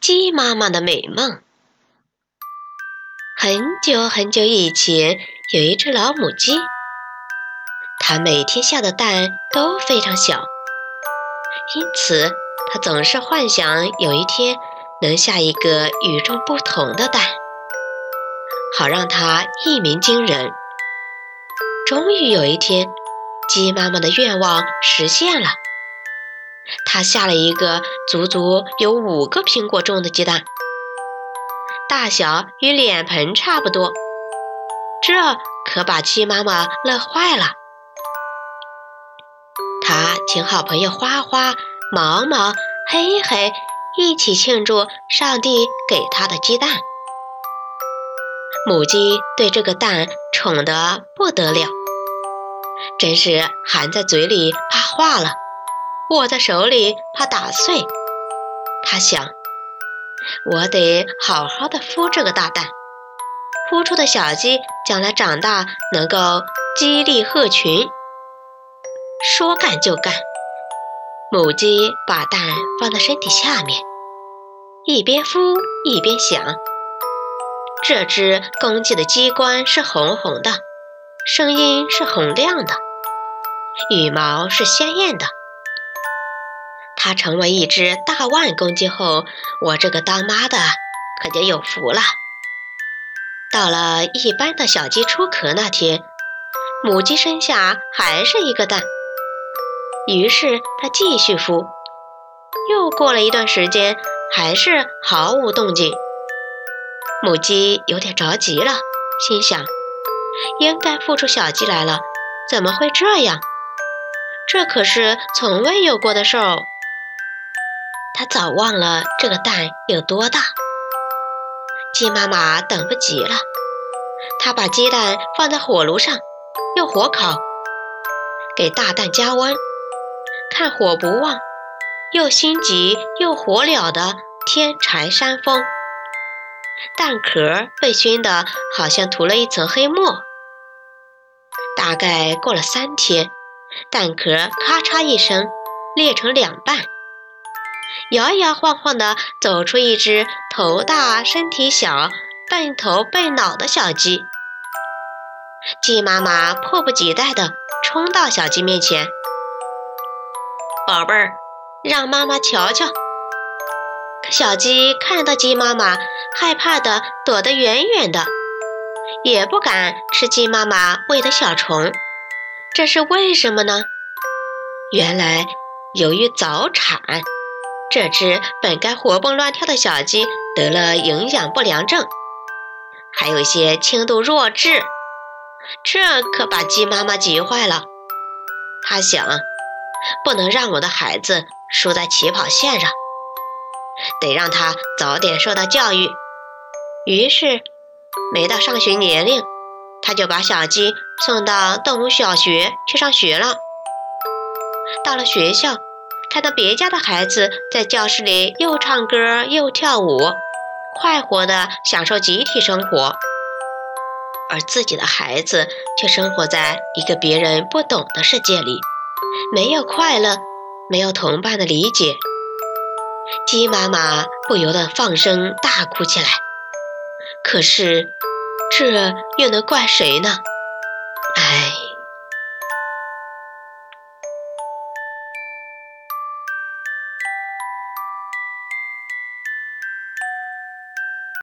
鸡妈妈的美梦。很久很久以前，有一只老母鸡，它每天下的蛋都非常小，因此它总是幻想有一天能下一个与众不同的蛋，好让它一鸣惊人。终于有一天，鸡妈妈的愿望实现了。它下了一个足足有五个苹果重的鸡蛋，大小与脸盆差不多。这可把鸡妈妈乐坏了。它请好朋友花花、毛毛、黑黑一起庆祝上帝给他的鸡蛋。母鸡对这个蛋宠得不得了。真是含在嘴里怕化了，握在手里怕打碎。他想，我得好好的孵这个大蛋，孵出的小鸡将来长大能够激励鹤群。说干就干，母鸡把蛋放在身体下面，一边孵一边想：这只公鸡的鸡冠是红红的，声音是洪亮的。羽毛是鲜艳的，它成为一只大万公鸡后，我这个当妈的可就有福了。到了一般的小鸡出壳那天，母鸡生下还是一个蛋，于是它继续孵。又过了一段时间，还是毫无动静。母鸡有点着急了，心想：应该孵出小鸡来了，怎么会这样？这可是从未有过的事儿，他早忘了这个蛋有多大。鸡妈妈等不及了，她把鸡蛋放在火炉上，用火烤，给大蛋加温。看火不旺，又心急又火燎的天柴山风，蛋壳被熏得好像涂了一层黑墨。大概过了三天。蛋壳咔嚓一声裂成两半，摇摇晃晃地走出一只头大身体小、笨头笨脑的小鸡。鸡妈妈迫不及待地冲到小鸡面前：“宝贝儿，让妈妈瞧瞧。”小鸡看到鸡妈妈，害怕地躲得远远的，也不敢吃鸡妈妈喂的小虫。这是为什么呢？原来，由于早产，这只本该活蹦乱跳的小鸡得了营养不良症，还有一些轻度弱智。这可把鸡妈妈急坏了。她想，不能让我的孩子输在起跑线上，得让他早点受到教育。于是，没到上学年龄。他就把小鸡送到动物小学去上学了。到了学校，看到别家的孩子在教室里又唱歌又跳舞，快活地享受集体生活，而自己的孩子却生活在一个别人不懂的世界里，没有快乐，没有同伴的理解。鸡妈妈不由得放声大哭起来。可是。这又能怪谁呢？哎。